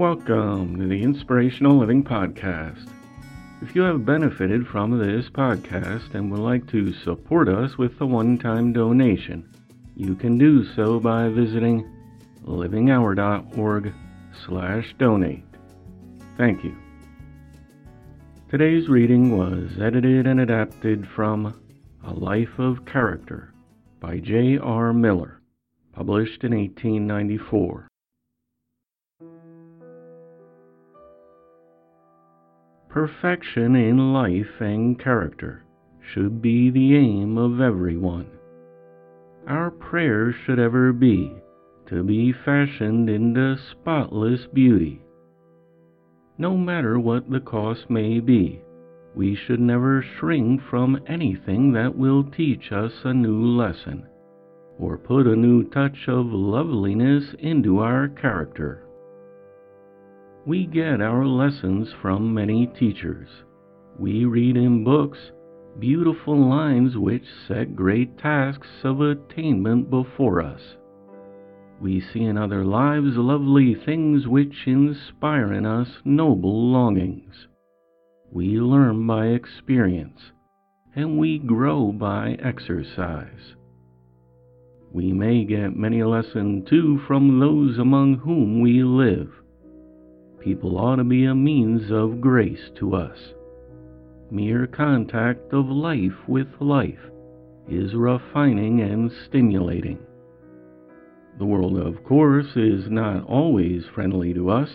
Welcome to the Inspirational Living Podcast. If you have benefited from this podcast and would like to support us with a one-time donation, you can do so by visiting livinghour.org slash donate. Thank you. Today's reading was edited and adapted from A Life of Character by J. R. Miller, published in 1894. Perfection in life and character should be the aim of everyone. Our prayer should ever be to be fashioned into spotless beauty. No matter what the cost may be, we should never shrink from anything that will teach us a new lesson or put a new touch of loveliness into our character. We get our lessons from many teachers. We read in books beautiful lines which set great tasks of attainment before us. We see in other lives lovely things which inspire in us noble longings. We learn by experience, and we grow by exercise. We may get many a lesson too from those among whom we live people ought to be a means of grace to us. Mere contact of life with life is refining and stimulating. The world, of course, is not always friendly to us.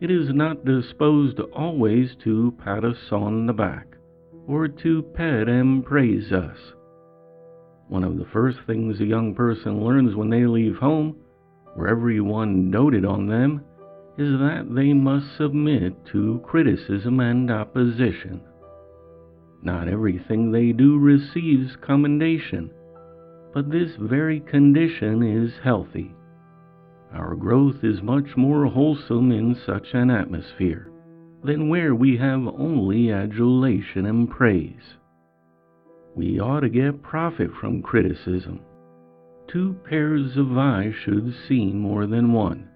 It is not disposed always to pat us on the back or to pet and praise us. One of the first things a young person learns when they leave home, where everyone doted on them, is that they must submit to criticism and opposition. Not everything they do receives commendation, but this very condition is healthy. Our growth is much more wholesome in such an atmosphere than where we have only adulation and praise. We ought to get profit from criticism. Two pairs of eyes should see more than one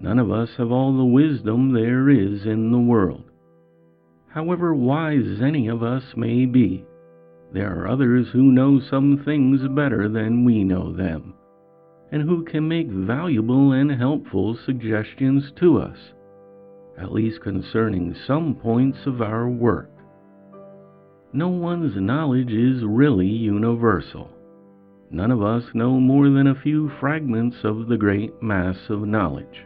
None of us have all the wisdom there is in the world. However wise any of us may be, there are others who know some things better than we know them, and who can make valuable and helpful suggestions to us, at least concerning some points of our work. No one's knowledge is really universal. None of us know more than a few fragments of the great mass of knowledge.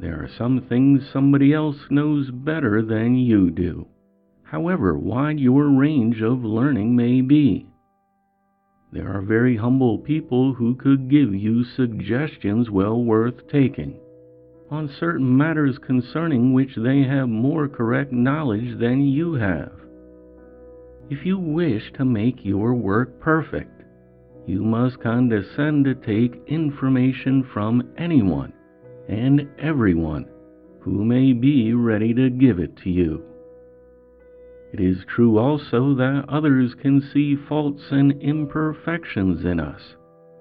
There are some things somebody else knows better than you do, however wide your range of learning may be. There are very humble people who could give you suggestions well worth taking on certain matters concerning which they have more correct knowledge than you have. If you wish to make your work perfect, you must condescend to take information from anyone and everyone who may be ready to give it to you. It is true also that others can see faults and imperfections in us,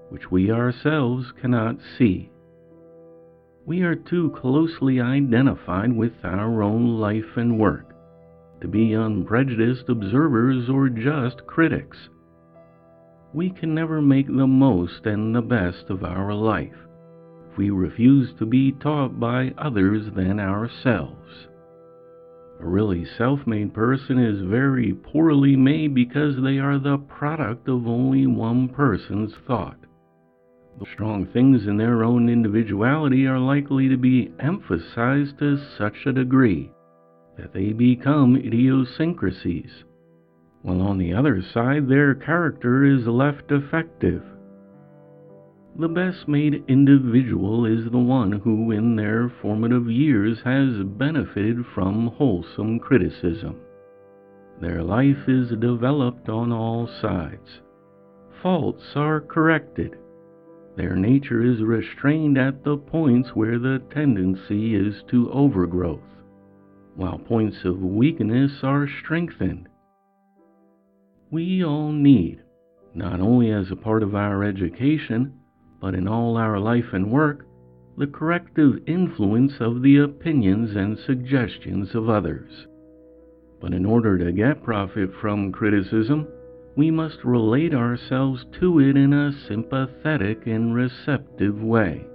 which we ourselves cannot see. We are too closely identified with our own life and work to be unprejudiced observers or just critics. We can never make the most and the best of our life we refuse to be taught by others than ourselves. A really self made person is very poorly made because they are the product of only one person's thought. The strong things in their own individuality are likely to be emphasized to such a degree that they become idiosyncrasies, while on the other side their character is left defective the best made individual is the one who, in their formative years, has benefited from wholesome criticism. Their life is developed on all sides. Faults are corrected. Their nature is restrained at the points where the tendency is to overgrowth, while points of weakness are strengthened. We all need, not only as a part of our education, but in all our life and work, the corrective influence of the opinions and suggestions of others. But in order to get profit from criticism, we must relate ourselves to it in a sympathetic and receptive way.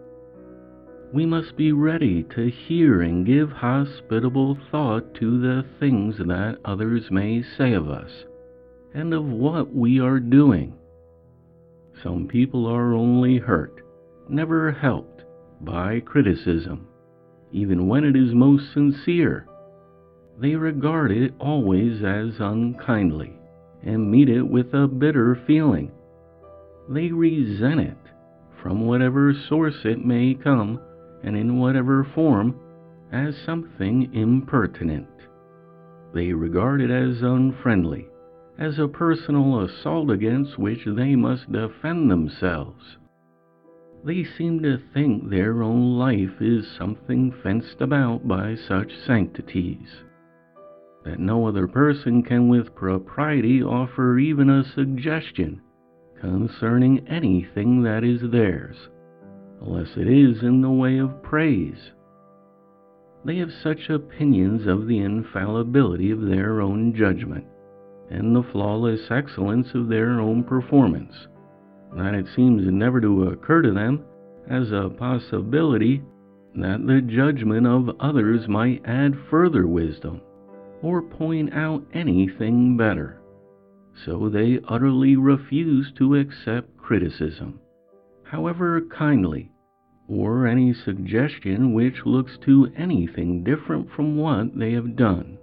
We must be ready to hear and give hospitable thought to the things that others may say of us and of what we are doing. Some people are only hurt, never helped, by criticism, even when it is most sincere. They regard it always as unkindly and meet it with a bitter feeling. They resent it from whatever source it may come and in whatever form as something impertinent. They regard it as unfriendly, as a personal assault against which they must defend themselves. They seem to think their own life is something fenced about by such sanctities that no other person can with propriety offer even a suggestion concerning anything that is theirs, unless it is in the way of praise. They have such opinions of the infallibility of their own judgment and the flawless excellence of their own performance that it seems never to occur to them as a possibility that the judgment of others might add further wisdom or point out anything better. So they utterly refuse to accept criticism, however kindly, or any suggestion which looks to anything different from what they have done.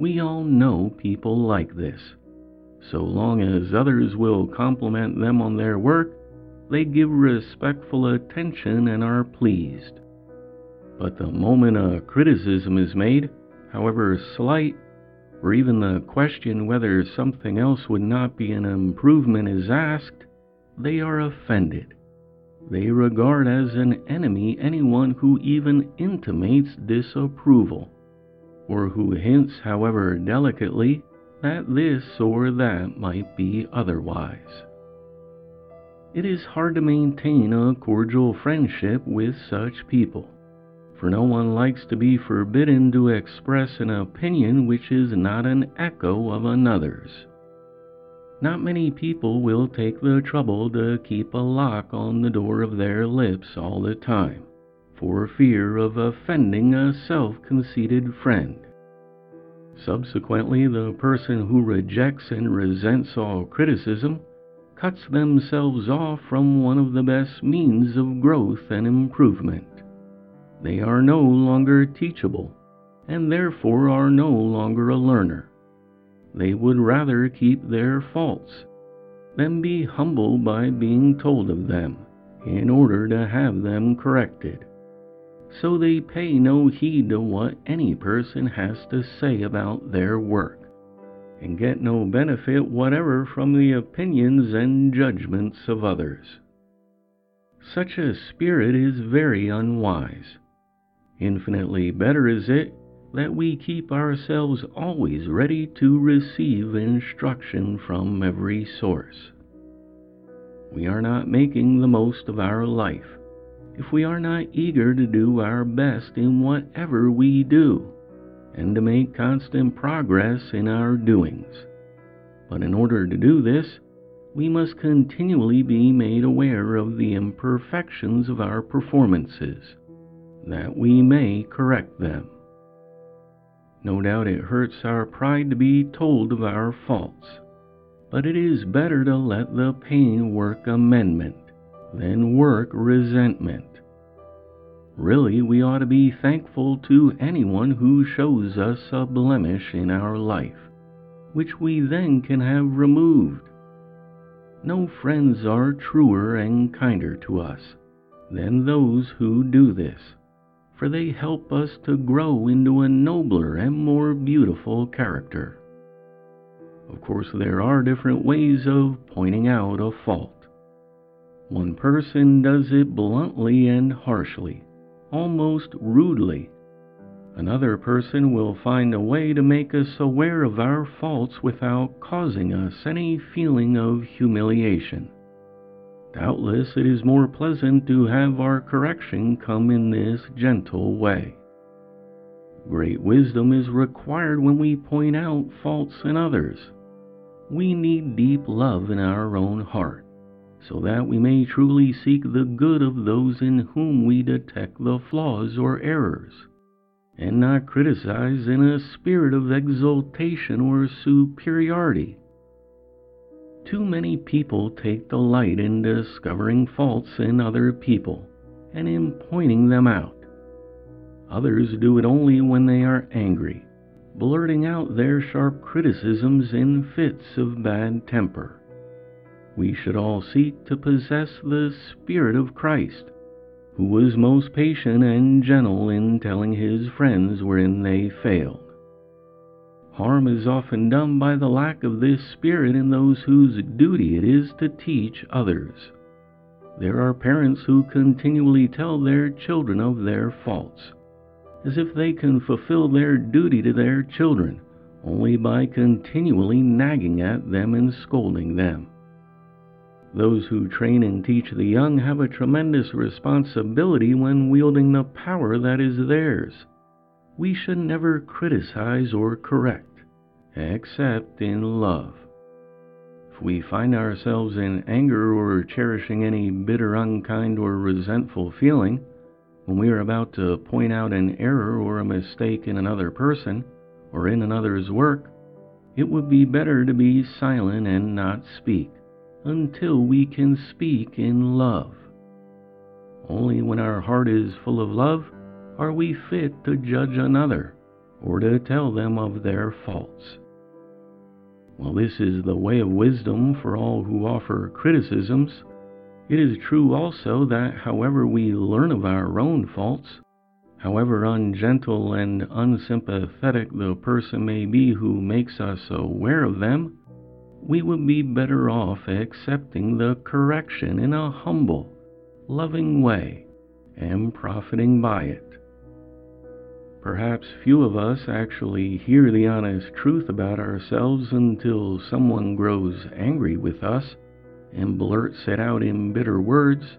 We all know people like this. So long as others will compliment them on their work, they give respectful attention and are pleased. But the moment a criticism is made, however slight, or even the question whether something else would not be an improvement is asked, they are offended. They regard as an enemy anyone who even intimates disapproval, or who hints, however delicately, that this or that might be otherwise. It is hard to maintain a cordial friendship with such people for no one likes to be forbidden to express an opinion which is not an echo of another's. Not many people will take the trouble to keep a lock on the door of their lips all the time, for fear of offending a self conceited friend. Subsequently, the person who rejects and resents all criticism cuts themselves off from one of the best means of growth and improvement. They are no longer teachable, and therefore are no longer a learner. They would rather keep their faults than be humbled by being told of them in order to have them corrected. So they pay no heed to what any person has to say about their work, and get no benefit whatever from the opinions and judgments of others. Such a spirit is very unwise Infinitely better is it that we keep ourselves always ready to receive instruction from every source. We are not making the most of our life if we are not eager to do our best in whatever we do and to make constant progress in our doings. But in order to do this, we must continually be made aware of the imperfections of our performances that we may correct them. No doubt it hurts our pride to be told of our faults, but it is better to let the pain work amendment than work resentment. Really, we ought to be thankful to anyone who shows us a blemish in our life, which we then can have removed. No friends are truer and kinder to us than those who do this for they help us to grow into a nobler and more beautiful character. Of course, there are different ways of pointing out a fault. One person does it bluntly and harshly, almost rudely. Another person will find a way to make us aware of our faults without causing us any feeling of humiliation. Doubtless it is more pleasant to have our correction come in this gentle way. Great wisdom is required when we point out faults in others. We need deep love in our own heart, so that we may truly seek the good of those in whom we detect the flaws or errors, and not criticize in a spirit of exultation or superiority too many people take delight in discovering faults in other people and in pointing them out. Others do it only when they are angry, blurting out their sharp criticisms in fits of bad temper. We should all seek to possess the Spirit of Christ, who was most patient and gentle in telling his friends wherein they failed. Harm is often done by the lack of this spirit in those whose duty it is to teach others. There are parents who continually tell their children of their faults, as if they can fulfill their duty to their children only by continually nagging at them and scolding them. Those who train and teach the young have a tremendous responsibility when wielding the power that is theirs. We should never criticize or correct except in love. If we find ourselves in anger or cherishing any bitter, unkind, or resentful feeling when we are about to point out an error or a mistake in another person or in another's work, it would be better to be silent and not speak until we can speak in love. Only when our heart is full of love are we fit to judge another or to tell them of their faults. While this is the way of wisdom for all who offer criticisms, it is true also that however we learn of our own faults, however ungentle and unsympathetic the person may be who makes us aware of them, we would be better off accepting the correction in a humble, loving way and profiting by it. Perhaps few of us actually hear the honest truth about ourselves until someone grows angry with us and blurts it out in bitter words.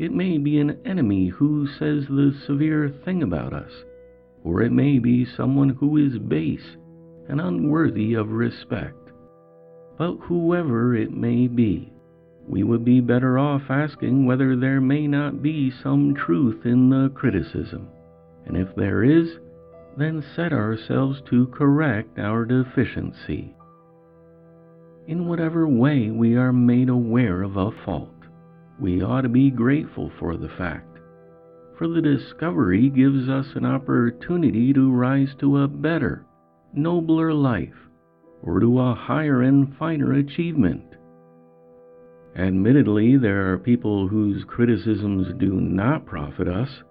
It may be an enemy who says the severe thing about us, or it may be someone who is base and unworthy of respect. But whoever it may be, we would be better off asking whether there may not be some truth in the criticism. And if there is, then set ourselves to correct our deficiency. In whatever way we are made aware of a fault, we ought to be grateful for the fact, for the discovery gives us an opportunity to rise to a better, nobler life, or to a higher and finer achievement. Admittedly, there are people whose criticisms do not profit us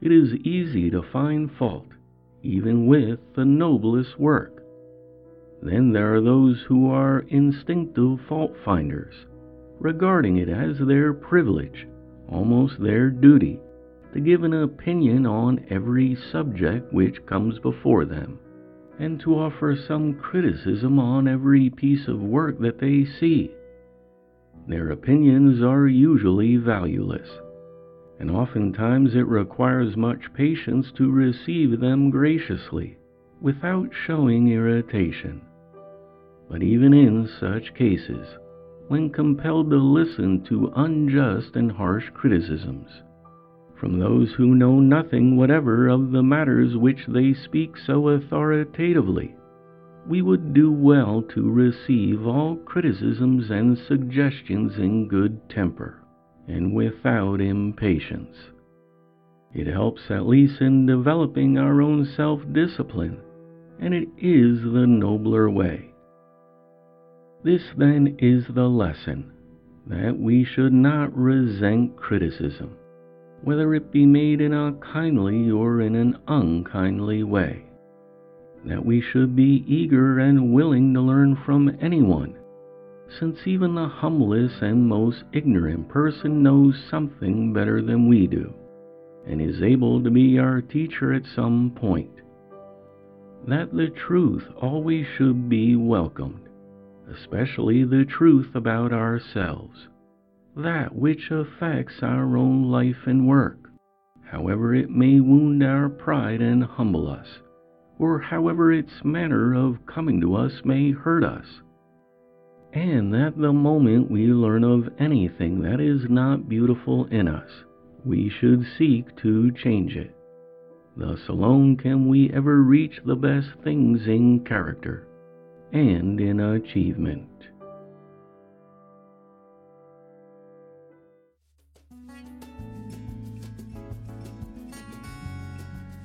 it is easy to find fault, even with the noblest work. Then there are those who are instinctive fault finders, regarding it as their privilege, almost their duty, to give an opinion on every subject which comes before them, and to offer some criticism on every piece of work that they see. Their opinions are usually valueless and oftentimes it requires much patience to receive them graciously, without showing irritation. But even in such cases, when compelled to listen to unjust and harsh criticisms, from those who know nothing whatever of the matters which they speak so authoritatively, we would do well to receive all criticisms and suggestions in good temper and without impatience. It helps at least in developing our own self discipline, and it is the nobler way. This then is the lesson that we should not resent criticism, whether it be made in a kindly or in an unkindly way. That we should be eager and willing to learn from anyone since even the humblest and most ignorant person knows something better than we do, and is able to be our teacher at some point. That the truth always should be welcomed, especially the truth about ourselves, that which affects our own life and work, however it may wound our pride and humble us, or however its manner of coming to us may hurt us. And that the moment we learn of anything that is not beautiful in us, we should seek to change it. Thus alone can we ever reach the best things in character and in achievement.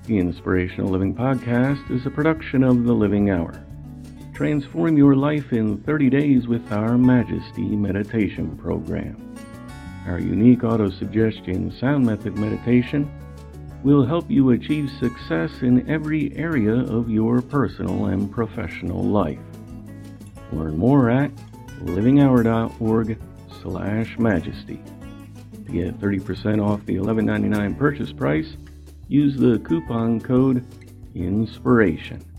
The Inspirational Living Podcast is a production of The Living Hour. Transform your life in 30 days with our Majesty Meditation Program. Our unique auto-suggestion sound method meditation will help you achieve success in every area of your personal and professional life. Learn more at livinghour.org slash majesty. To get 30% off the $11.99 purchase price, use the coupon code INSPIRATION.